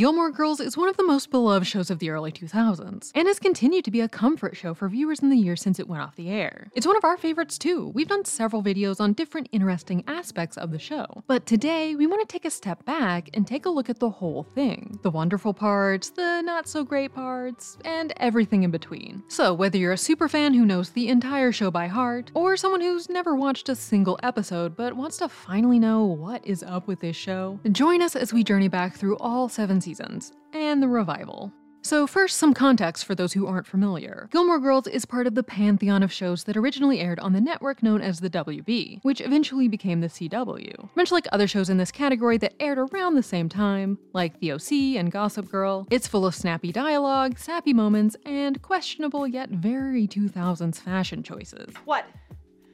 Gilmore Girls is one of the most beloved shows of the early 2000s, and has continued to be a comfort show for viewers in the years since it went off the air. It's one of our favorites too. We've done several videos on different interesting aspects of the show. But today, we want to take a step back and take a look at the whole thing the wonderful parts, the not so great parts, and everything in between. So, whether you're a super fan who knows the entire show by heart, or someone who's never watched a single episode but wants to finally know what is up with this show, join us as we journey back through all seven seasons seasons, and the revival. So, first, some context for those who aren't familiar. Gilmore Girls is part of the pantheon of shows that originally aired on the network known as the WB, which eventually became the CW. Much like other shows in this category that aired around the same time, like The OC and Gossip Girl, it's full of snappy dialogue, sappy moments, and questionable yet very 2000s fashion choices. What?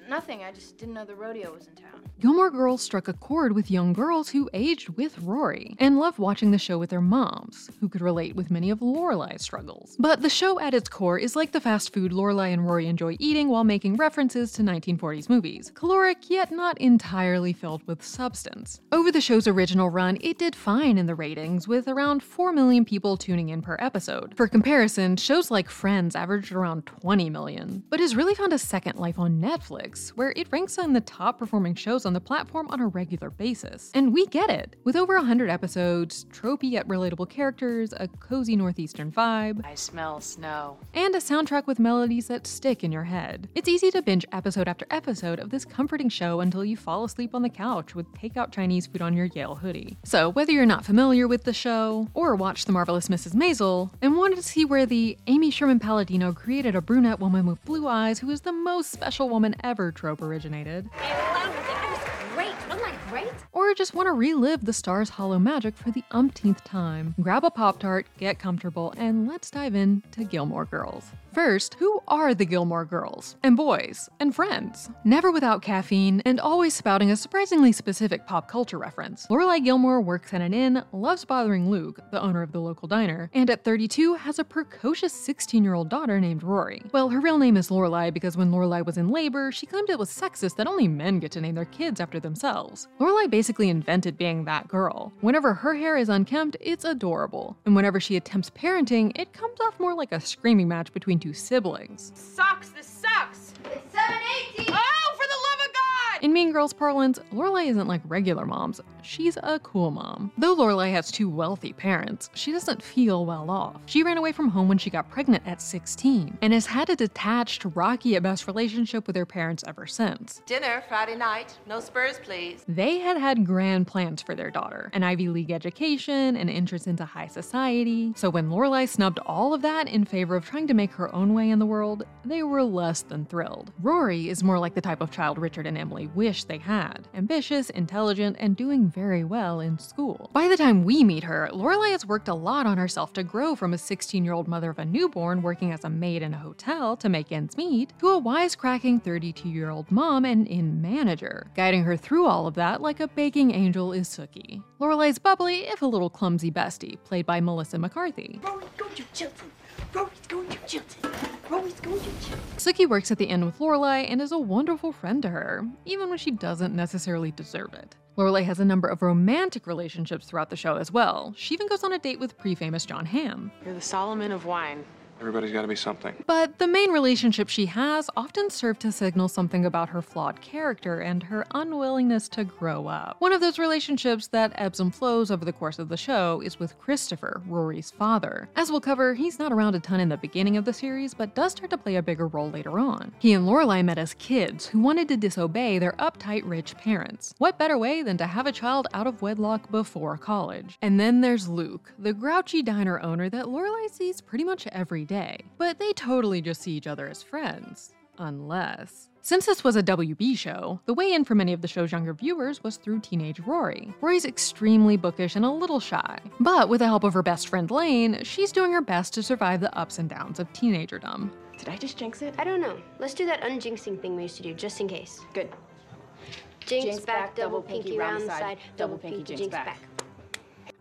Nothing, I just didn't know the rodeo was in town. Gilmore Girls struck a chord with young girls who aged with Rory and loved watching the show with their moms, who could relate with many of Lorelai's struggles. But the show at its core is like the fast food Lorelai and Rory enjoy eating while making references to 1940s movies, caloric yet not entirely filled with substance. Over the show's original run, it did fine in the ratings, with around 4 million people tuning in per episode. For comparison, shows like Friends averaged around 20 million, but has really found a second life on Netflix where it ranks on the top performing shows on the platform on a regular basis. And we get it. With over 100 episodes, tropey yet relatable characters, a cozy northeastern vibe, I smell snow, and a soundtrack with melodies that stick in your head. It's easy to binge episode after episode of this comforting show until you fall asleep on the couch with takeout Chinese food on your Yale hoodie. So, whether you're not familiar with the show, or watched The Marvelous Mrs. Maisel, and wanted to see where the Amy Sherman Palladino created a brunette woman with blue eyes who is the most special woman ever trope originated. Or just want to relive the Stars Hollow magic for the umpteenth time. Grab a Pop Tart, get comfortable, and let's dive in to Gilmore Girls. First, who are the Gilmore girls? And boys? And friends? Never without caffeine, and always spouting a surprisingly specific pop culture reference. Lorelai Gilmore works at an inn, loves bothering Luke, the owner of the local diner, and at 32 has a precocious 16 year old daughter named Rory. Well, her real name is Lorelai because when Lorelai was in labor, she claimed it was sexist that only men get to name their kids after themselves. Lorelai basically invented being that girl. Whenever her hair is unkempt, it's adorable. And whenever she attempts parenting, it comes off more like a screaming match between two siblings. Sucks, this sucks! It's 718! Oh, for the love of God! In Mean Girls parlance, Lorelai isn't like regular moms. She's a cool mom. Though Lorelai has two wealthy parents, she doesn't feel well off. She ran away from home when she got pregnant at 16 and has had a detached, rocky at best relationship with her parents ever since. Dinner Friday night. No spurs, please. They had had grand plans for their daughter an Ivy League education, an entrance into high society. So when Lorelai snubbed all of that in favor of trying to make her own way in the world, they were less than thrilled. Rory is more like the type of child Richard and Emily wish they had ambitious, intelligent, and doing very well in school. By the time we meet her, Lorelai has worked a lot on herself to grow from a 16 year old mother of a newborn working as a maid in a hotel to make ends meet to a wisecracking 32 year old mom and inn manager. Guiding her through all of that like a baking angel is Sookie. Lorelai's bubbly, if a little clumsy bestie, played by Melissa McCarthy. Going to Chilton. Rory's going to Chilton. Rory's going to Chilton. Sookie works at the inn with Lorelai and is a wonderful friend to her, even when she doesn't necessarily deserve it. Lorelai has a number of romantic relationships throughout the show as well. She even goes on a date with pre-famous Jon Hamm. You're the Solomon of wine. Everybody's got to be something. But the main relationship she has often served to signal something about her flawed character and her unwillingness to grow up. One of those relationships that ebbs and flows over the course of the show is with Christopher, Rory's father. As we'll cover, he's not around a ton in the beginning of the series, but does start to play a bigger role later on. He and Lorelai met as kids who wanted to disobey their uptight rich parents. What better way than to have a child out of wedlock before college? And then there's Luke, the grouchy diner owner that Lorelai sees pretty much every day. But they totally just see each other as friends. Unless. Since this was a WB show, the way in for many of the show's younger viewers was through teenage Rory. Rory's extremely bookish and a little shy, but with the help of her best friend Lane, she's doing her best to survive the ups and downs of teenagerdom. Did I just jinx it? I don't know. Let's do that unjinxing thing we used to do, just in case. Good. Jinx, back, double pinky round the side, double pinky jinx back.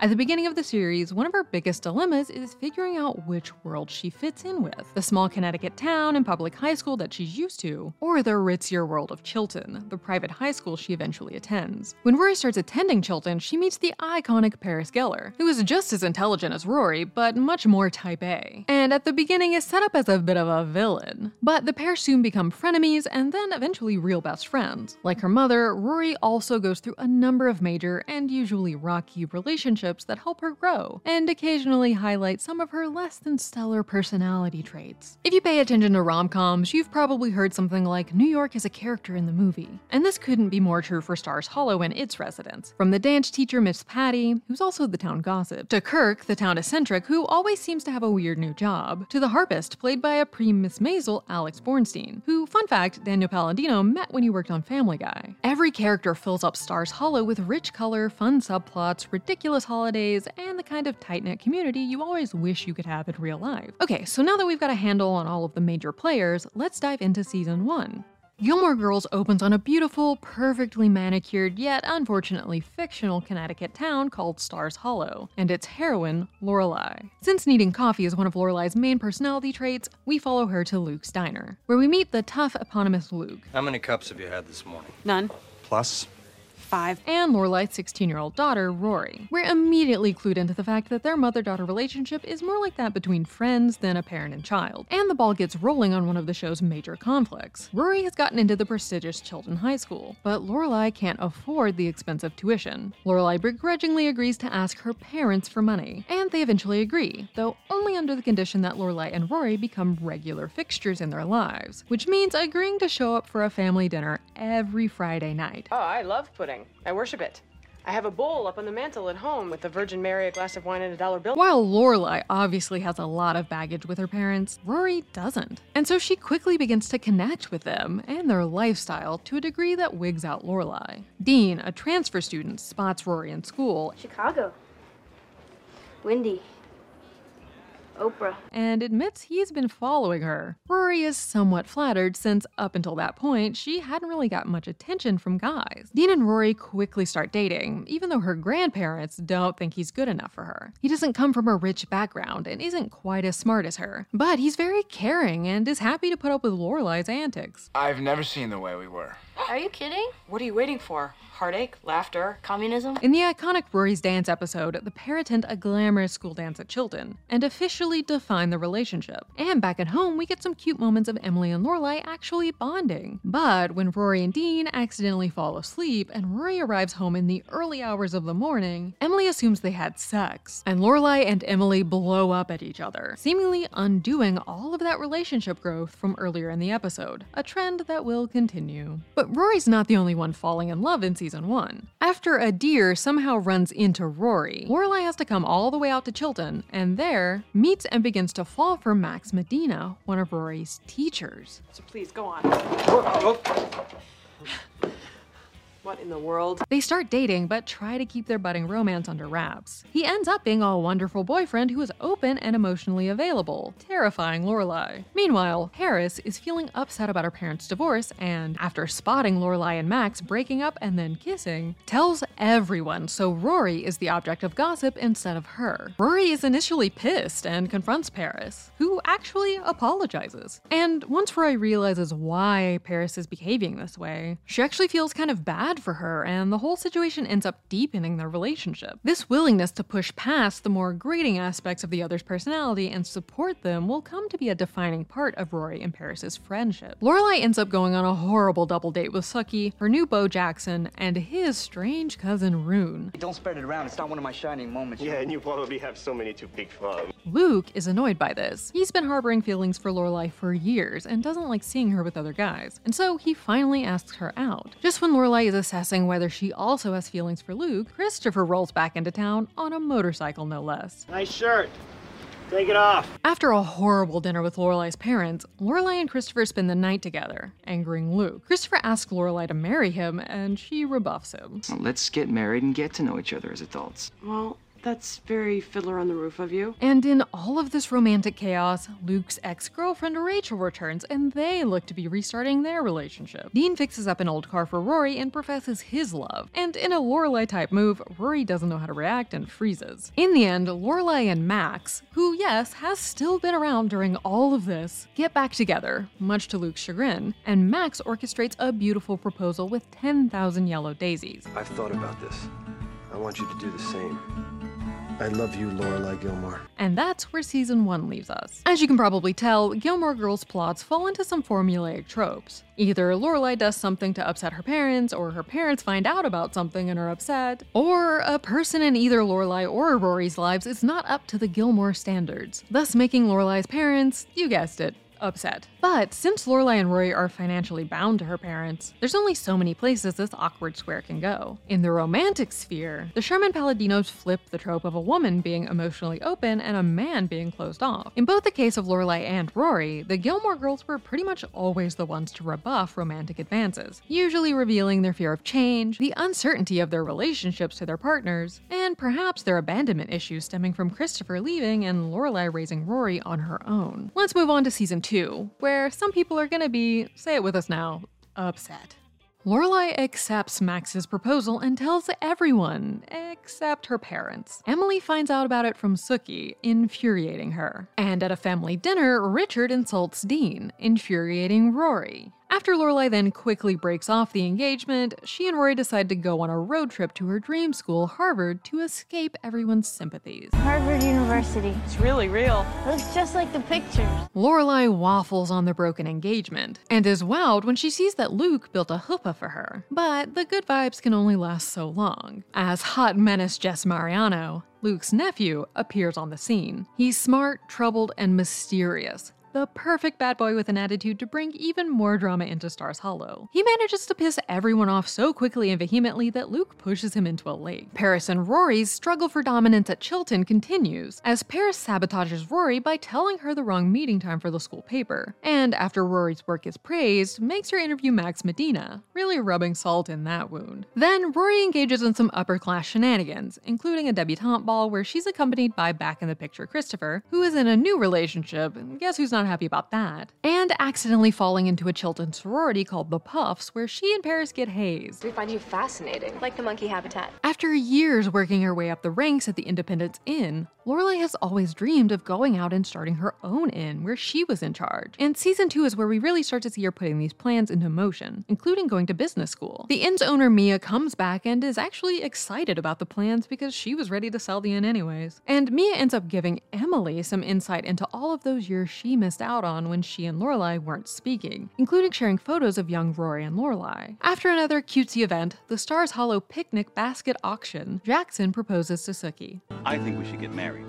At the beginning of the series, one of her biggest dilemmas is figuring out which world she fits in with the small Connecticut town and public high school that she's used to, or the ritzier world of Chilton, the private high school she eventually attends. When Rory starts attending Chilton, she meets the iconic Paris Geller, who is just as intelligent as Rory, but much more type A, and at the beginning is set up as a bit of a villain. But the pair soon become frenemies and then eventually real best friends. Like her mother, Rory also goes through a number of major and usually rocky relationships that help her grow, and occasionally highlight some of her less than stellar personality traits. If you pay attention to rom coms, you've probably heard something like New York is a character in the movie. And this couldn't be more true for Stars Hollow and its residents. From the dance teacher Miss Patty, who's also the town gossip, to Kirk, the town eccentric, who always seems to have a weird new job, to the harpist, played by a pre Miss Maisel, Alex Borstein, who, fun fact, Daniel Palladino met when he worked on Family Guy. Every character fills up Stars Hollow with rich color, fun subplots, ridiculous holidays, and the kind of tight knit community you always wish you could have in real life. Okay, so now that we've got a handle on all of the major players, let's dive into season 1. Gilmore Girls opens on a beautiful, perfectly manicured, yet unfortunately fictional Connecticut town called Stars Hollow, and its heroine, Lorelai. Since needing coffee is one of Lorelai's main personality traits, we follow her to Luke's diner, where we meet the tough eponymous Luke, How many cups have you had this morning? None. Plus? Five. and Lorelai's 16 year old daughter, Rory. We're immediately clued into the fact that their mother daughter relationship is more like that between friends than a parent and child, and the ball gets rolling on one of the show's major conflicts. Rory has gotten into the prestigious Chilton High School, but Lorelai can't afford the expensive tuition. Lorelai begrudgingly agrees to ask her parents for money, and they eventually agree, though only under the condition that Lorelai and Rory become regular fixtures in their lives, which means agreeing to show up for a family dinner every Friday night. Oh, I love pudding. I worship it. I have a bowl up on the mantle at home with the Virgin Mary, a glass of wine, and a dollar bill. While Lorelai obviously has a lot of baggage with her parents, Rory doesn't. And so she quickly begins to connect with them and their lifestyle to a degree that wigs out Lorelai. Dean, a transfer student, spots Rory in school Chicago. Windy. Oprah. and admits he's been following her. Rory is somewhat flattered since up until that point, she hadn't really got much attention from guys. Dean and Rory quickly start dating, even though her grandparents don't think he's good enough for her. He doesn't come from a rich background and isn't quite as smart as her, but he's very caring and is happy to put up with Lorelai's antics. I've never seen the way we were. Are you kidding? What are you waiting for? Heartache? Laughter? Communism? In the iconic Rory's Dance episode, the pair attend a glamorous school dance at Chilton and officially define the relationship. And back at home, we get some cute moments of Emily and Lorelai actually bonding. But when Rory and Dean accidentally fall asleep and Rory arrives home in the early hours of the morning, Emily assumes they had sex, and Lorelai and Emily blow up at each other, seemingly undoing all of that relationship growth from earlier in the episode, a trend that will continue. But Rory's not the only one falling in love in season 1. After a deer somehow runs into Rory, Lorelai has to come all the way out to Chilton, and there meets and begins to fall for Max Medina, one of Rory's teachers. So please, go on. What in the world? They start dating, but try to keep their budding romance under wraps. He ends up being a wonderful boyfriend who is open and emotionally available, terrifying Lorelai. Meanwhile, Paris is feeling upset about her parents' divorce and, after spotting Lorelai and Max breaking up and then kissing, tells everyone so Rory is the object of gossip instead of her. Rory is initially pissed and confronts Paris, who actually apologizes. And once Rory realizes why Paris is behaving this way, she actually feels kind of bad for her, and the whole situation ends up deepening their relationship. This willingness to push past the more grating aspects of the other's personality and support them will come to be a defining part of Rory and Paris's friendship. Lorelai ends up going on a horrible double date with Sookie, her new beau Jackson, and his strange cousin Rune. Don't spread it around. It's not one of my shining moments. Yeah, and you probably have so many to pick from. Luke is annoyed by this. He's been harboring feelings for Lorelai for years and doesn't like seeing her with other guys, and so he finally asks her out. Just when Lorelai is assessing whether she also has feelings for Luke, Christopher rolls back into town on a motorcycle, no less. Nice shirt. Take it off. After a horrible dinner with Lorelai's parents, Lorelai and Christopher spend the night together, angering Luke. Christopher asks Lorelai to marry him, and she rebuffs him. Well, let's get married and get to know each other as adults. Well, That's very fiddler on the roof of you. And in all of this romantic chaos, Luke's ex girlfriend Rachel returns and they look to be restarting their relationship. Dean fixes up an old car for Rory and professes his love. And in a Lorelai type move, Rory doesn't know how to react and freezes. In the end, Lorelai and Max, who, yes, has still been around during all of this, get back together, much to Luke's chagrin, and Max orchestrates a beautiful proposal with 10,000 yellow daisies. I've thought about this. I want you to do the same. I love you, Lorelai Gilmore. And that's where season 1 leaves us. As you can probably tell, Gilmore Girls plots fall into some formulaic tropes. Either Lorelai does something to upset her parents, or her parents find out about something and are upset, or a person in either Lorelai or Rory's lives is not up to the Gilmore standards, thus making Lorelai's parents, you guessed it, upset. But since Lorelai and Rory are financially bound to her parents, there's only so many places this awkward square can go. In the romantic sphere, the Sherman Palladinos flip the trope of a woman being emotionally open and a man being closed off. In both the case of Lorelai and Rory, the Gilmore girls were pretty much always the ones to rebuff romantic advances, usually revealing their fear of change, the uncertainty of their relationships to their partners, and perhaps their abandonment issues stemming from Christopher leaving and Lorelai raising Rory on her own. Let's move on to season 2, where some people are gonna be, say it with us now, upset. Lorelai accepts Max's proposal and tells everyone, except her parents. Emily finds out about it from Sookie, infuriating her. And at a family dinner, Richard insults Dean, infuriating Rory. After Lorelai then quickly breaks off the engagement, she and Rory decide to go on a road trip to her dream school, Harvard, to escape everyone's sympathies. Harvard University. It's really real. Looks just like the pictures. Lorelai waffles on the broken engagement and is wowed when she sees that Luke built a chuppah for her. But the good vibes can only last so long. As hot menace Jess Mariano, Luke's nephew, appears on the scene. He's smart, troubled, and mysterious, the perfect bad boy with an attitude to bring even more drama into Stars Hollow. He manages to piss everyone off so quickly and vehemently that Luke pushes him into a lake. Paris and Rory's struggle for dominance at Chilton continues, as Paris sabotages Rory by telling her the wrong meeting time for the school paper, and after Rory's work is praised, makes her interview Max Medina, really rubbing salt in that wound. Then Rory engages in some upper class shenanigans, including a debutante ball where she's accompanied by back in the picture Christopher, who is in a new relationship, and guess who's not happy about that, and accidentally falling into a Chilton sorority called the Puffs, where she and Paris get hazed. We find you fascinating. Like the monkey habitat. After years working her way up the ranks at the Independence Inn, Lorelai has always dreamed of going out and starting her own inn where she was in charge. And season two is where we really start to see her putting these plans into motion, including going to business school. The inn's owner Mia comes back and is actually excited about the plans because she was ready to sell the inn anyways. And Mia ends up giving Emily some insight into all of those years she missed out on when she and Lorelai weren't speaking, including sharing photos of young Rory and Lorelai. After another cutesy event, the Stars Hollow picnic basket auction, Jackson proposes to Sookie. I think we should get married.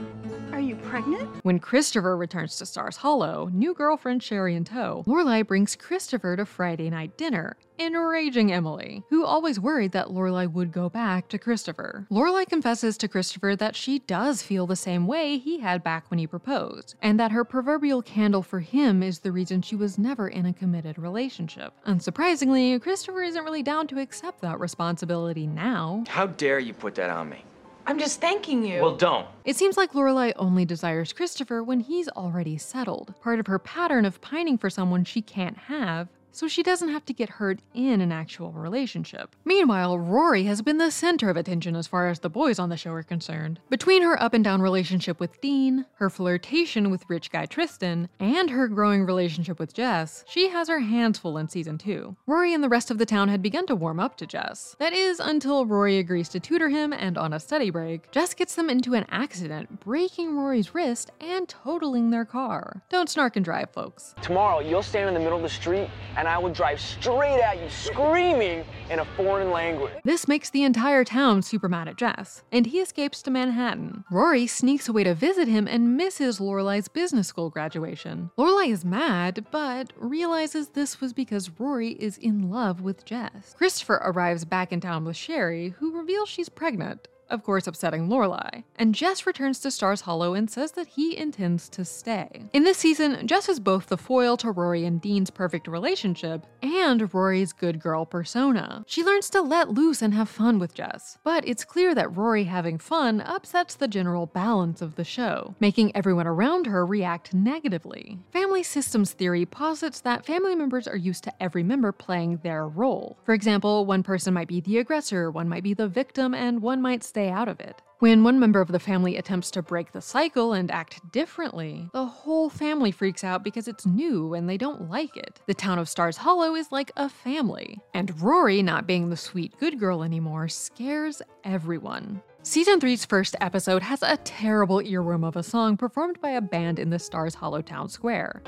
Are you pregnant? When Christopher returns to Stars Hollow, new girlfriend Sherry in tow, Lorelai brings Christopher to Friday night dinner, enraging Emily, who always worried that Lorelai would go back to Christopher. Lorelai confesses to Christopher that she does feel the same way he had back when he proposed, and that her proverbial candle for him is the reason she was never in a committed relationship. Unsurprisingly, Christopher isn't really down to accept that responsibility now. How dare you put that on me? I'm just thanking you. Well, don't. It seems like Lorelai only desires Christopher when he's already settled, part of her pattern of pining for someone she can't have, so she doesn't have to get hurt in an actual relationship. Meanwhile, Rory has been the center of attention as far as the boys on the show are concerned. Between her up and down relationship with Dean, her flirtation with rich guy Tristan, and her growing relationship with Jess, she has her hands full in season 2. Rory and the rest of the town had begun to warm up to Jess. That is, until Rory agrees to tutor him, and on a study break, Jess gets them into an accident, breaking Rory's wrist and totaling their car. Don't snark and drive, folks. Tomorrow, you'll stand in the middle of the street, and I will drive straight at you, screaming in a foreign language. This makes the entire town super mad at Jess, and he escapes to Manhattan. Rory sneaks away to visit him and misses Lorelai's business school graduation. Lorelai is mad, but realizes this was because Rory is in love with Jess. Christopher arrives back in town with Sherry, who reveals she's pregnant. Of course upsetting Lorelai. And Jess returns to Stars Hollow and says that he intends to stay. In this season, Jess is both the foil to Rory and Dean's perfect relationship and Rory's good girl persona. She learns to let loose and have fun with Jess, but it's clear that Rory having fun upsets the general balance of the show, making everyone around her react negatively. Family systems theory posits that family members are used to every member playing their role. For example, one person might be the aggressor, one might be the victim, and one might stay out of it. When one member of the family attempts to break the cycle and act differently, the whole family freaks out because it's new and they don't like it. The town of Stars Hollow is like a family, and Rory not being the sweet good girl anymore scares everyone. Season 3's first episode has a terrible earworm of a song performed by a band in the Stars Hollow town square.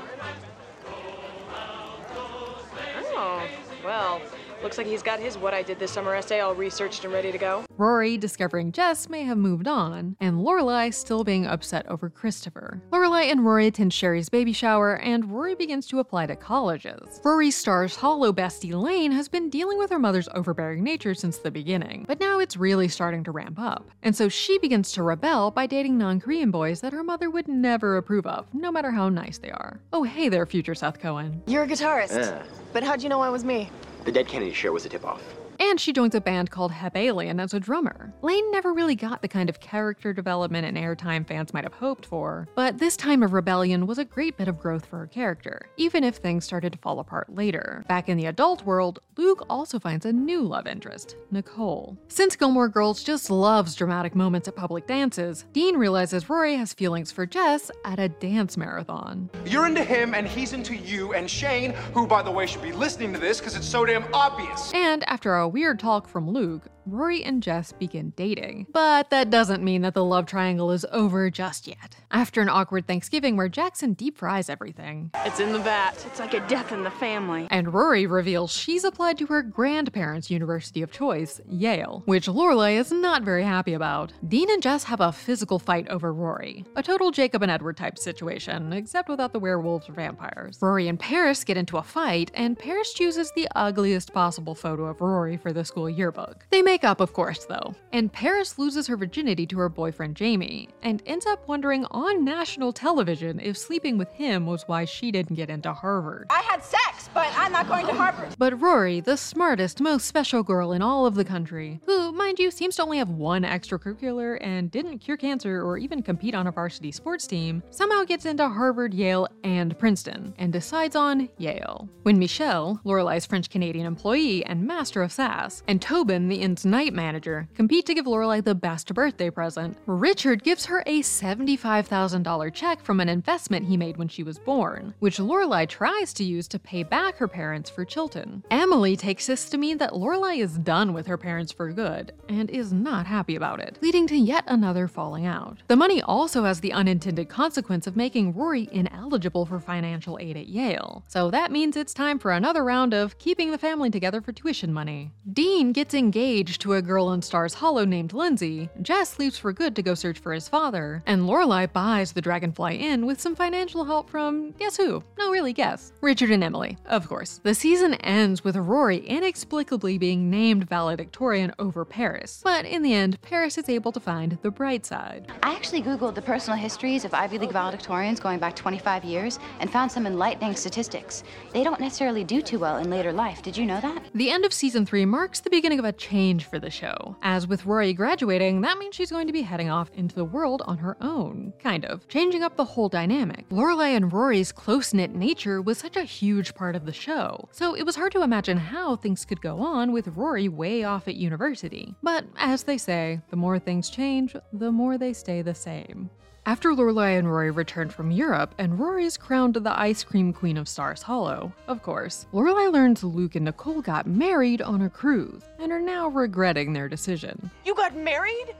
Oh, well, looks like he's got his What I Did This Summer essay all researched and ready to go. Rory discovering Jess may have moved on, and Lorelai still being upset over Christopher. Lorelai and Rory attend Sherry's baby shower, and Rory begins to apply to colleges. Rory's Stars Hollow bestie Lane has been dealing with her mother's overbearing nature since the beginning, but now it's really starting to ramp up. And so she begins to rebel by dating non-Korean boys that her mother would never approve of, no matter how nice they are. Oh hey there, future Seth Cohen. You're a guitarist. Yeah. But how'd you know I was me? The Dead Kennedy show was a tip-off. And she joins a band called Hep Alien as a drummer. Lane never really got the kind of character development and airtime fans might have hoped for, but this time of rebellion was a great bit of growth for her character, even if things started to fall apart later. Back in the adult world, Luke also finds a new love interest, Nicole. Since Gilmore Girls just loves dramatic moments at public dances, Dean realizes Rory has feelings for Jess at a dance marathon. You're into him, and he's into you and Shane, who, by the way, should be listening to this because it's so damn obvious. And after a weird talk from Luke, Rory and Jess begin dating. But that doesn't mean that the love triangle is over just yet. After an awkward Thanksgiving where Jackson deep fries everything, It's in the vat. It's like a death in the family. and Rory reveals she's applied to her grandparents' university of choice, Yale, which Lorelai is not very happy about. Dean and Jess have a physical fight over Rory, a total Jacob and Edward type situation, except without the werewolves or vampires. Rory and Paris get into a fight, and Paris chooses the ugliest possible photo of Rory for the school yearbook. They make up, of course, though, and Paris loses her virginity to her boyfriend Jamie, and ends up wondering on national television if sleeping with him was why she didn't get into Harvard. I had sex, but I'm not going to Harvard. But Rory, the smartest, most special girl in all of the country, who, mind you, seems to only have one extracurricular and didn't cure cancer or even compete on a varsity sports team, somehow gets into Harvard, Yale, and Princeton, and decides on Yale. When Michelle, Lorelai's French Canadian employee and master of sass, and Tobin, the inn's night manager, compete to give Lorelai the best birthday present, Richard gives her a $75,000 check from an investment he made when she was born, which Lorelai tries to use to pay back her parents for Chilton. Emily takes this to mean that Lorelai is done with her parents for good, and is not happy about it, leading to yet another falling out. The money also has the unintended consequence of making Rory ineligible for financial aid at Yale, so that means it's time for another round of keeping the family together for tuition money. Dean gets engaged to a girl in Stars Hollow named Lindsay, Jess leaves for good to go search for his father, and Lorelai buys the Dragonfly Inn with some financial help from guess who? No, really, guess. Richard and Emily, of course. The season ends with Rory inexplicably being named valedictorian over Paris, but in the end, Paris is able to find the bright side. I actually Googled the personal histories of Ivy League valedictorians going back 25 years and found some enlightening statistics. They don't necessarily do too well in later life. Did you know that? The end of season 3 marks the beginning of a change for the show. As with Rory graduating, that means she's going to be heading off into the world on her own, kind of, changing up the whole dynamic. Lorelai and Rory's close knit nature was such a huge part of the show, so it was hard to imagine how things could go on with Rory way off at university. But as they say, the more things change, the more they stay the same. After Lorelai and Rory returned from Europe, and Rory is crowned the ice cream queen of Stars Hollow, of course, Lorelai learns Luke and Nicole got married on a cruise and are now regretting their decision. You got married?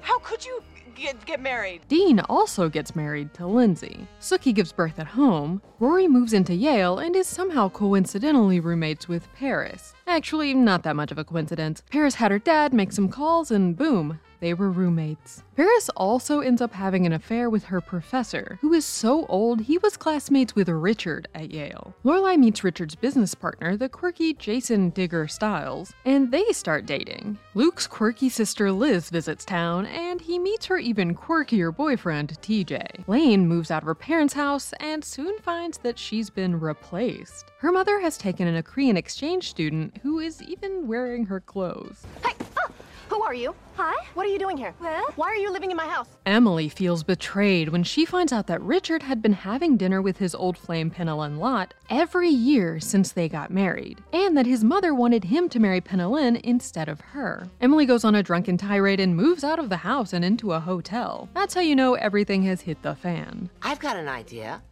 How could you get, get married? Dean also gets married to Lindsay. Sookie gives birth at home. Rory moves into Yale and is somehow coincidentally roommates with Paris. Actually, not that much of a coincidence. Paris had her dad make some calls and boom, they were roommates. Paris also ends up having an affair with her professor, who is so old he was classmates with Richard at Yale. Lorelai meets Richard's business partner, the quirky Jason Digger Stiles, and they start dating. Luke's quirky sister Liz visits town, and he meets her even quirkier boyfriend, TJ. Lane moves out of her parents' house and soon finds that she's been replaced. Her mother has taken in a Korean exchange student who is even wearing her clothes. Oh, who are you? Hi. What are you doing here? Well? Why are you living in my house? Emily feels betrayed when she finds out that Richard had been having dinner with his old flame Pennilyn Lott every year since they got married, and that his mother wanted him to marry Pennilyn instead of her. Emily goes on a drunken tirade and moves out of the house and into a hotel. That's how you know everything has hit the fan. I've got an idea.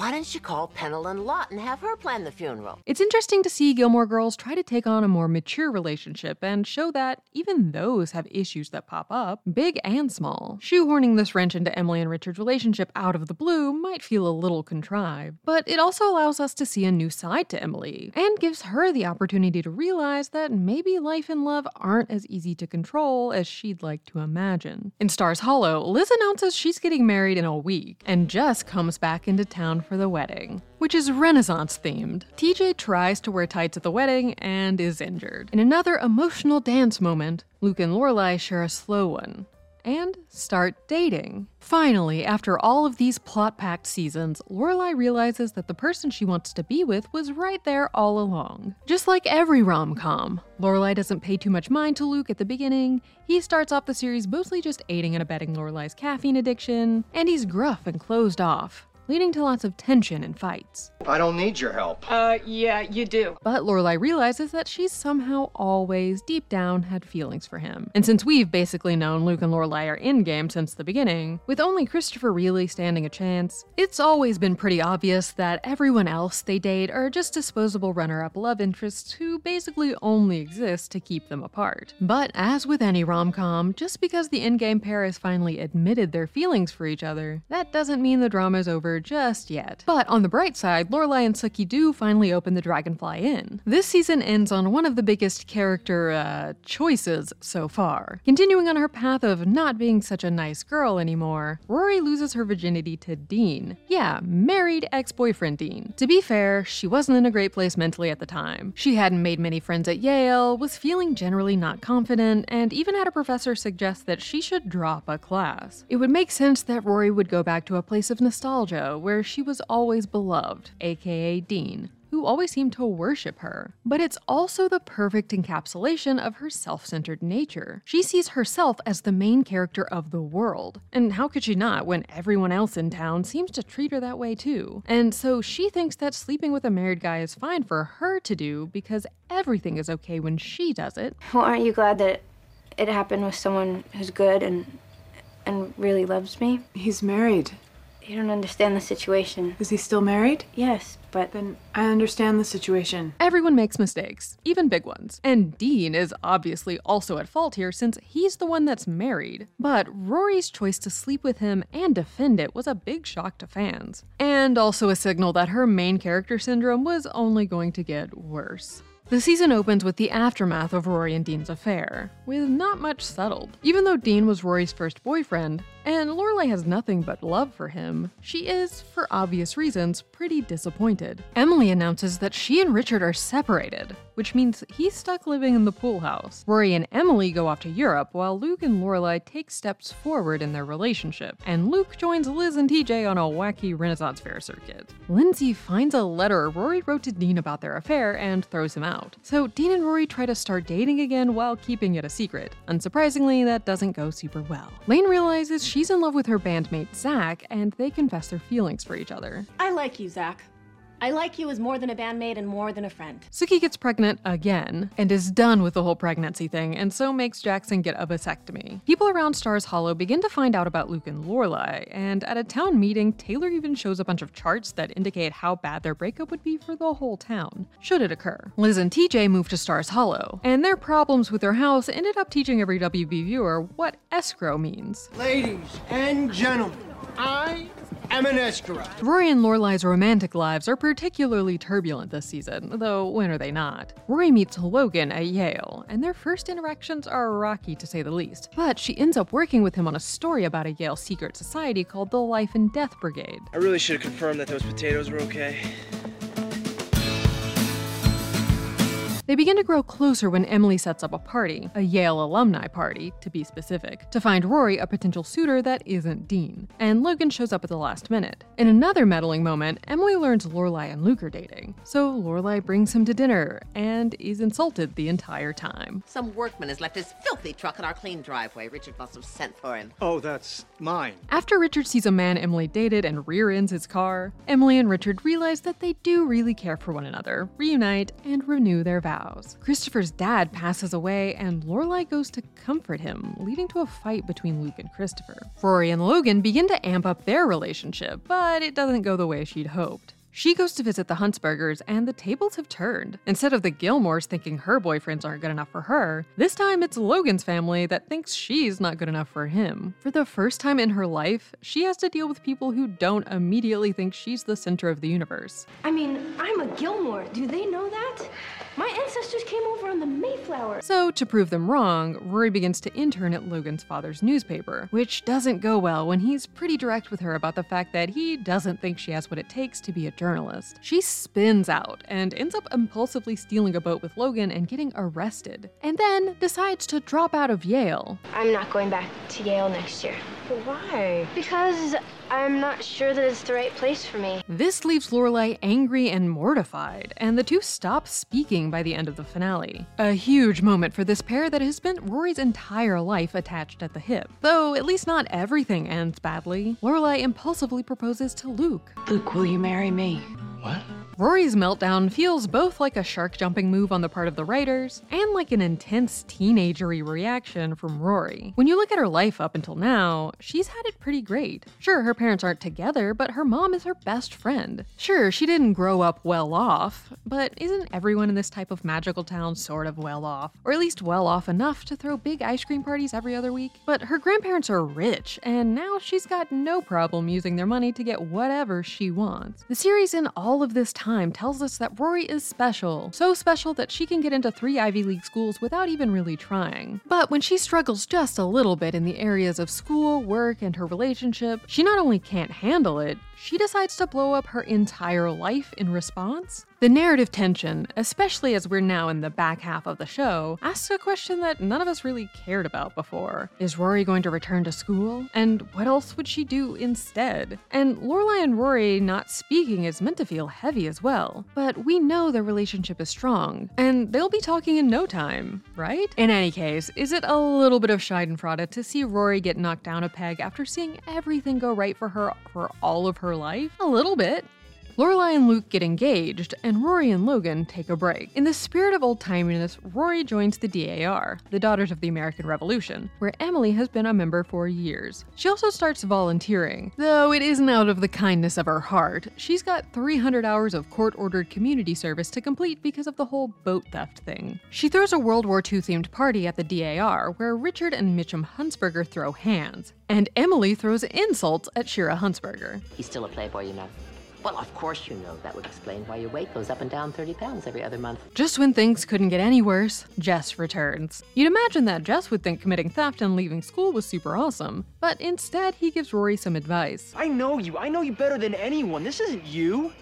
Why don't you call Pennilyn Lott and have her plan the funeral? It's interesting to see Gilmore Girls try to take on a more mature relationship and show that even those have issues that pop up, big and small. Shoehorning this wrench into Emily and Richard's relationship out of the blue might feel a little contrived, but it also allows us to see a new side to Emily and gives her the opportunity to realize that maybe life and love aren't as easy to control as she'd like to imagine. In Stars Hollow, Liz announces she's getting married in a week, and Jess comes back into town for the wedding, which is Renaissance themed. TJ tries to wear tights at the wedding and is injured. In another emotional dance moment, Luke and Lorelai share a slow one and start dating. Finally, after all of these plot-packed seasons, Lorelai realizes that the person she wants to be with was right there all along. Just like every rom-com, Lorelai doesn't pay too much mind to Luke at the beginning. He starts off the series mostly just aiding and abetting Lorelai's caffeine addiction, and he's gruff and closed off leading to lots of tension and fights. I don't need your help. Uh, yeah, you do. But Lorelai realizes that she's somehow always, deep down, had feelings for him. And since we've basically known Luke and Lorelai are in game since the beginning, with only Christopher really standing a chance, it's always been pretty obvious that everyone else they date are just disposable runner-up love interests who basically only exist to keep them apart. But as with any rom-com, just because the in-game pair has finally admitted their feelings for each other, that doesn't mean the drama's over just yet. But on the bright side, Lorelai and Sookie do finally open the Dragonfly Inn. This season ends on one of the biggest character, uh, choices so far. Continuing on her path of not being such a nice girl anymore, Rory loses her virginity to Dean. Yeah, married ex-boyfriend Dean. To be fair, she wasn't in a great place mentally at the time. She hadn't made many friends at Yale, was feeling generally not confident, and even had a professor suggest that she should drop a class. It would make sense that Rory would go back to a place of nostalgia where she was always beloved, aka Dean, who always seemed to worship her. But it's also the perfect encapsulation of her self centered nature. She sees herself as the main character of the world. And how could she not when everyone else in town seems to treat her that way too? And so she thinks that sleeping with a married guy is fine for her to do because everything is okay when she does it. Well, aren't you glad that it happened with someone who's good and and really loves me? He's married. You don't understand the situation. Is he still married? Yes, but then I understand the situation. Everyone makes mistakes, even big ones. And Dean is obviously also at fault here since he's the one that's married. But Rory's choice to sleep with him and defend it was a big shock to fans. And also a signal that her main character syndrome was only going to get worse. The season opens with the aftermath of Rory and Dean's affair, with not much settled. Even though Dean was Rory's first boyfriend, and Lorelai has nothing but love for him, she is, for obvious reasons, pretty disappointed. Emily announces that she and Richard are separated, which means he's stuck living in the pool house. Rory and Emily go off to Europe, while Luke and Lorelai take steps forward in their relationship, and Luke joins Liz and TJ on a wacky Renaissance fair circuit. Lindsay finds a letter Rory wrote to Dean about their affair and throws him out. So Dean and Rory try to start dating again while keeping it a secret. Unsurprisingly, that doesn't go super well. Lane realizes she's in love with her bandmate Zach, and they confess their feelings for each other. I like you, Zach. I like you as more than a bandmate and more than a friend. Sookie gets pregnant again and is done with the whole pregnancy thing, and so makes Jackson get a vasectomy. People around Stars Hollow begin to find out about Luke and Lorelai, and at a town meeting, Taylor even shows a bunch of charts that indicate how bad their breakup would be for the whole town, should it occur. Liz and TJ move to Stars Hollow, and their problems with their house ended up teaching every WB viewer what escrow means. Ladies and gentlemen, I Emanescura. Rory and Lorelai's romantic lives are particularly turbulent this season, though when are they not? Rory meets Logan at Yale, and their first interactions are rocky to say the least. But she ends up working with him on a story about a Yale secret society called the Life and Death Brigade. I really should have confirmed that those potatoes were okay. They begin to grow closer when Emily sets up a party, a Yale alumni party, to be specific, to find Rory a potential suitor that isn't Dean. And Logan shows up at the last minute. In another meddling moment, Emily learns Lorelai and Luke are dating. So Lorelai brings him to dinner and is insulted the entire time. Some workman has left his filthy truck in our clean driveway. Richard must have sent for him. Oh, that's mine. After Richard sees a man Emily dated and rear ends his car, Emily and Richard realize that they do really care for one another, reunite, and renew their vows. Christopher's dad passes away, and Lorelai goes to comfort him, leading to a fight between Luke and Christopher. Rory and Logan begin to amp up their relationship, but it doesn't go the way she'd hoped. She goes to visit the Huntsbergers, and the tables have turned. Instead of the Gilmores thinking her boyfriends aren't good enough for her, this time it's Logan's family that thinks she's not good enough for him. For the first time in her life, she has to deal with people who don't immediately think she's the center of the universe. I mean, I'm a Gilmore. Do they know that? My ancestors came over on the Mayflower. So, to prove them wrong, Rory begins to intern at Logan's father's newspaper, which doesn't go well when he's pretty direct with her about the fact that he doesn't think she has what it takes to be a journalist. She spins out and ends up impulsively stealing a boat with Logan and getting arrested, and then decides to drop out of Yale. I'm not going back to Yale next year. Why? Because I'm not sure that it's the right place for me. This leaves Lorelai angry and mortified, and the two stop speaking by the end of the finale. A huge moment for this pair that has spent Rory's entire life attached at the hip. Though at least not everything ends badly. Lorelai impulsively proposes to Luke. Luke, will you marry me? What? Rory's meltdown feels both like a shark jumping move on the part of the writers and like an intense teenagery reaction from Rory. When you look at her life up until now, she's had it pretty great. Sure, her parents aren't together, but her mom is her best friend. Sure, she didn't grow up well off, but isn't everyone in this type of magical town sort of well off? Or at least well off enough to throw big ice cream parties every other week? But her grandparents are rich, and now she's got no problem using their money to get whatever she wants. The series in all of this time tells us that Rory is special. So special that she can get into three Ivy League schools without even really trying. But when she struggles just a little bit in the areas of school, work, and her relationship, she not only can't handle it, she decides to blow up her entire life in response. The narrative tension, especially as we're now in the back half of the show, asks a question that none of us really cared about before. Is Rory going to return to school? And what else would she do instead? And Lorelai and Rory not speaking is meant to feel heavy as well. But we know their relationship is strong, and they'll be talking in no time, right? In any case, is it a little bit of Schadenfreude to see Rory get knocked down a peg after seeing everything go right for her for all of her life? A little bit. Lorelai and Luke get engaged, and Rory and Logan take a break. In the spirit of old timiness, Rory joins the DAR, the Daughters of the American Revolution, where Emily has been a member for years. She also starts volunteering, though it isn't out of the kindness of her heart. She's got 300 hours of court ordered community service to complete because of the whole boat theft thing. She throws a World War II themed party at the DAR, where Richard and Mitchum Huntsberger throw hands, and Emily throws insults at Shira Huntsberger. He's still a playboy, you know. Well, of course you know. That would explain why your weight goes up and down 30 pounds every other month. Just when things couldn't get any worse, Jess returns. You'd imagine that Jess would think committing theft and leaving school was super awesome, but instead he gives Rory some advice. I know you. I know you better than anyone. This isn't you.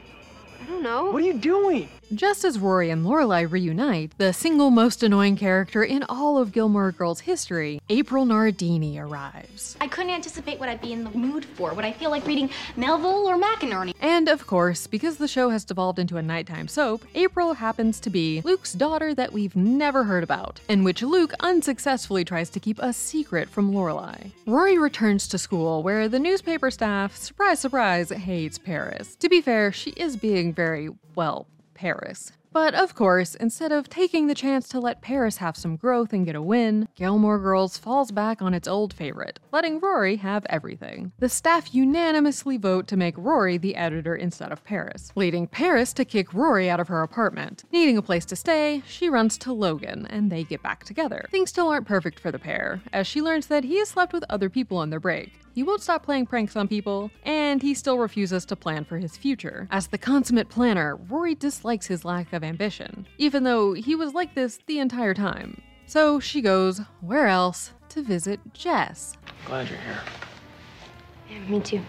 I don't know. What are you doing? Just as Rory and Lorelai reunite, the single most annoying character in all of Gilmore Girls history, April Nardini, arrives. I couldn't anticipate what I'd be in the mood for. Would I feel like reading Melville or McInerney? And of course, because the show has devolved into a nighttime soap, April happens to be Luke's daughter that we've never heard about, in which Luke unsuccessfully tries to keep a secret from Lorelai. Rory returns to school where the newspaper staff, surprise surprise, hates Paris. To be fair, she is being very, well, Paris. But of course, instead of taking the chance to let Paris have some growth and get a win, Gilmore Girls falls back on its old favorite, letting Rory have everything. The staff unanimously vote to make Rory the editor instead of Paris, leading Paris to kick Rory out of her apartment. Needing a place to stay, she runs to Logan, and they get back together. Things still aren't perfect for the pair, as she learns that he has slept with other people on their break. He won't stop playing pranks on people, and he still refuses to plan for his future. As the consummate planner, Rory dislikes his lack of ambition, even though he was like this the entire time. So she goes, where else, to visit Jess. Glad you're here. Yeah, me too.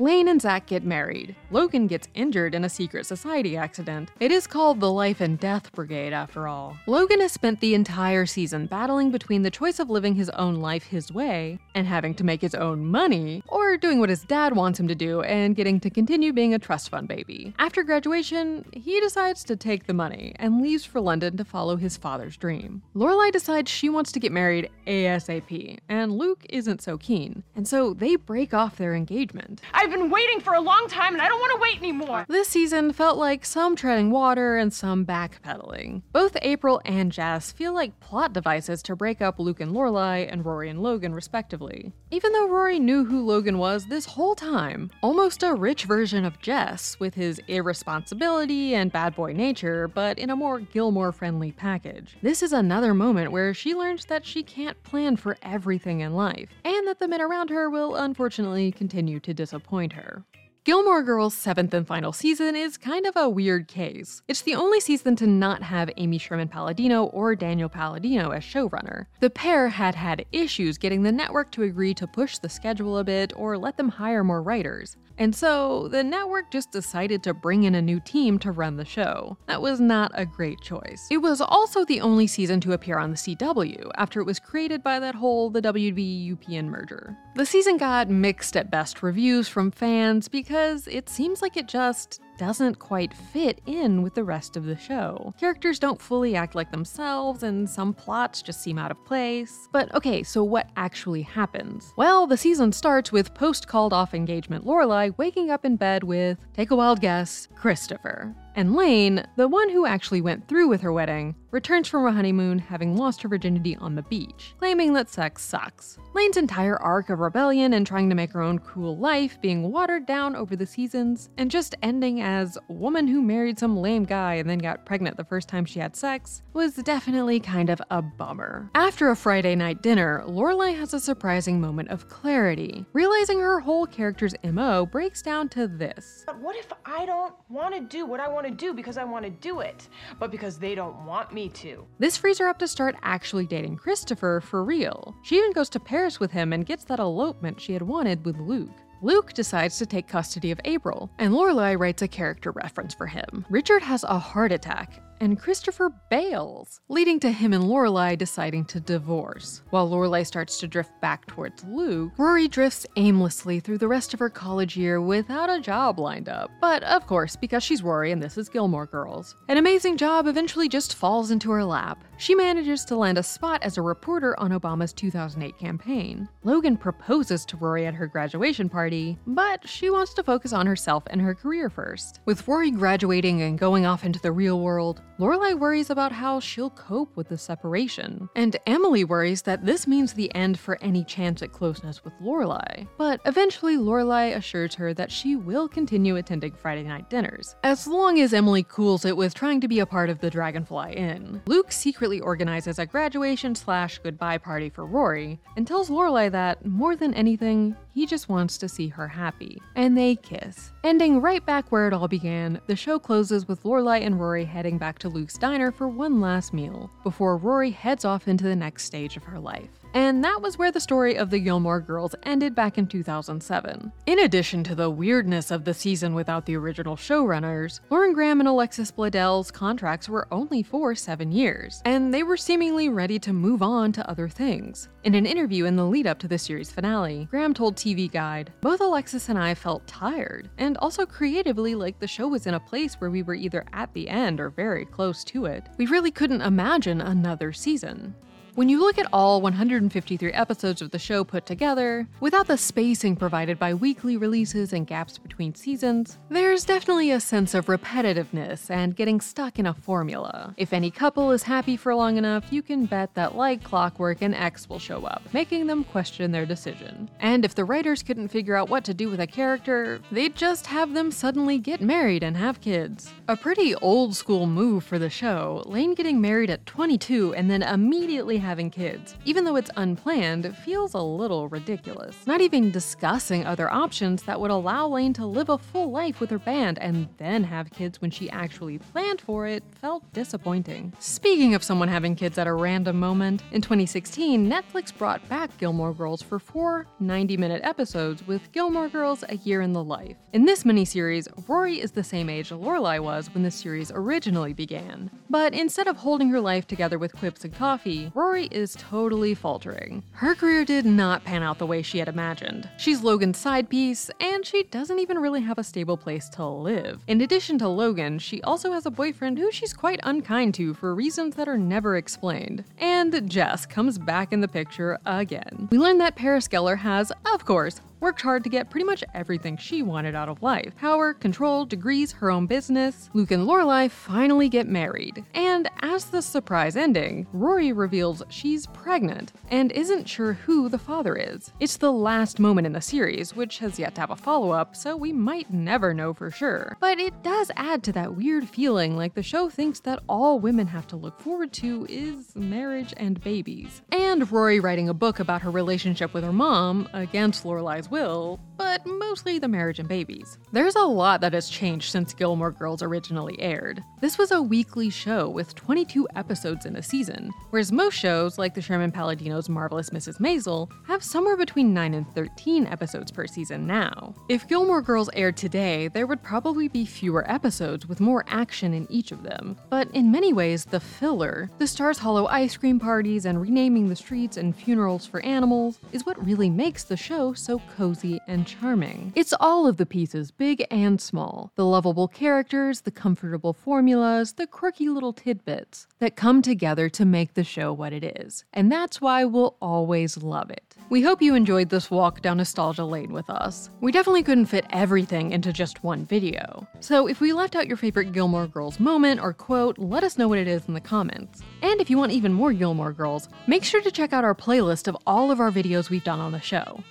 Lane and Zach get married. Logan gets injured in a secret society accident. It is called the Life and Death Brigade, after all. Logan has spent the entire season battling between the choice of living his own life his way and having to make his own money, or doing what his dad wants him to do and getting to continue being a trust fund baby. After graduation, he decides to take the money and leaves for London to follow his father's dream. Lorelai decides she wants to get married ASAP, and Luke isn't so keen, and so they break off their engagement. I've been waiting for a long time and I don't want to wait anymore. This season felt like some treading water and some backpedaling. Both April and Jess feel like plot devices to break up Luke and Lorelai and Rory and Logan, respectively. Even though Rory knew who Logan was this whole time, almost a rich version of Jess with his irresponsibility and bad boy nature, but in a more Gilmore friendly package. This is another moment where she learns that she can't plan for everything in life, and that the men around her will unfortunately continue to disappoint her. Gilmore Girls' seventh and final season is kind of a weird case. It's the only season to not have Amy Sherman Palladino or Daniel Palladino as showrunner. The pair had had issues getting the network to agree to push the schedule a bit or let them hire more writers. And so the network just decided to bring in a new team to run the show. That was not a great choice. It was also the only season to appear on the CW after it was created by that whole the WB UPN merger. The season got mixed at best reviews from fans because it seems like it just doesn't quite fit in with the rest of the show. Characters don't fully act like themselves, and some plots just seem out of place. But okay, so what actually happens? Well, the season starts with post called off engagement Lorelai waking up in bed with, take a wild guess, Christopher. And Lane, the one who actually went through with her wedding, returns from her honeymoon having lost her virginity on the beach, claiming that sex sucks. Lane's entire arc of rebellion and trying to make her own cool life being watered down over the seasons, and just ending as woman who married some lame guy and then got pregnant the first time she had sex, was definitely kind of a bummer. After a Friday night dinner, Lorelai has a surprising moment of clarity, realizing her whole character's MO breaks down to this. But what if I don't want to do what I want to do because I want to do it, but because they don't want me to? This frees her up to start actually dating Christopher for real. She even goes to Paris with him and gets that elopement she had wanted with Luke. Luke decides to take custody of April, and Lorelai writes a character reference for him. Richard has a heart attack, and Christopher bails, leading to him and Lorelai deciding to divorce. While Lorelai starts to drift back towards Luke, Rory drifts aimlessly through the rest of her college year without a job lined up. But of course, because she's Rory and this is Gilmore Girls, an amazing job eventually just falls into her lap. She manages to land a spot as a reporter on Obama's 2008 campaign. Logan proposes to Rory at her graduation party, but she wants to focus on herself and her career first. With Rory graduating and going off into the real world, Lorelai worries about how she'll cope with the separation, and Emily worries that this means the end for any chance at closeness with Lorelai. But eventually, Lorelai assures her that she will continue attending Friday night dinners, as long as Emily cools it with trying to be a part of the Dragonfly Inn. Luke secretly organizes a graduation slash goodbye party for Rory and tells Lorelai that, more than anything, he just wants to see her happy. And they kiss. Ending right back where it all began, the show closes with Lorelai and Rory heading back to Luke's diner for one last meal, before Rory heads off into the next stage of her life. And that was where the story of the Gilmore Girls ended back in 2007. In addition to the weirdness of the season without the original showrunners, Lauren Graham and Alexis Bledel's contracts were only for seven years, and they were seemingly ready to move on to other things. In an interview in the lead up to the series finale, Graham told TV Guide, Both Alexis and I felt tired, and also creatively like the show was in a place where we were either at the end or very close to it. We really couldn't imagine another season. When you look at all 153 episodes of the show put together, without the spacing provided by weekly releases and gaps between seasons, there's definitely a sense of repetitiveness and getting stuck in a formula. If any couple is happy for long enough, you can bet that, like clockwork, an ex will show up, making them question their decision. And if the writers couldn't figure out what to do with a character, they'd just have them suddenly get married and have kids. A pretty old school move for the show, Lane getting married at 22 and then immediately having kids, even though it's unplanned, feels a little ridiculous. Not even discussing other options that would allow Lane to live a full life with her band and then have kids when she actually planned for it felt disappointing. Speaking of someone having kids at a random moment, in 2016, Netflix brought back Gilmore Girls for four 90 minute episodes with Gilmore Girls A Year in the Life. In this miniseries, Rory is the same age Lorelai was when the series originally began. But instead of holding her life together with quips and coffee, Rory is totally faltering. Her career did not pan out the way she had imagined. She's Logan's side piece, and she doesn't even really have a stable place to live. In addition to Logan, she also has a boyfriend who she's quite unkind to for reasons that are never explained. And Jess comes back in the picture again. We learn that Paris Geller has, of course, worked hard to get pretty much everything she wanted out of life power, control, degrees, her own business. Luke and Lorelai finally get married. And as the surprise ending, Rory reveals she's pregnant and isn't sure who the father is. It's the last moment in the series, which has yet to have a follow up, so we might never know for sure. But it does add to that weird feeling like the show thinks that all women have to look forward to is marriage and babies. And Rory writing a book about her relationship with her mom, against Lorelai's will, but mostly the marriage and babies. There's a lot that has changed since Gilmore Girls originally aired. This was a weekly show with 22 episodes in a season, whereas most shows, like the Sherman Palladino's Marvelous Mrs. Maisel, have somewhere between 9 and 13 episodes per season now. If Gilmore Girls aired today, there would probably be fewer episodes with more action in each of them. But in many ways, the filler, the Stars Hollow ice cream parties and renaming the streets and funerals for animals, is what really makes the show so cozy and charming. It's all of the pieces, big and small. The lovable characters, the comfortable formulas, the quirky little tidbits that come together to make the show what it is. And that's why we'll always love it. We hope you enjoyed this walk down nostalgia lane with us. We definitely couldn't fit everything into just one video. So if we left out your favorite Gilmore Girls moment or quote, let us know what it is in the comments. And if you want even more Gilmore Girls, make sure to check out our playlist of all of our videos we've done on the show.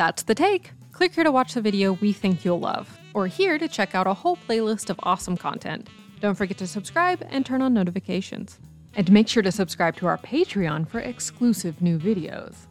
That's the take. Click here to watch the video we think you'll love, or here to check out a whole playlist of awesome content. Don't forget to subscribe and turn on notifications. And make sure to subscribe to our Patreon for exclusive new videos.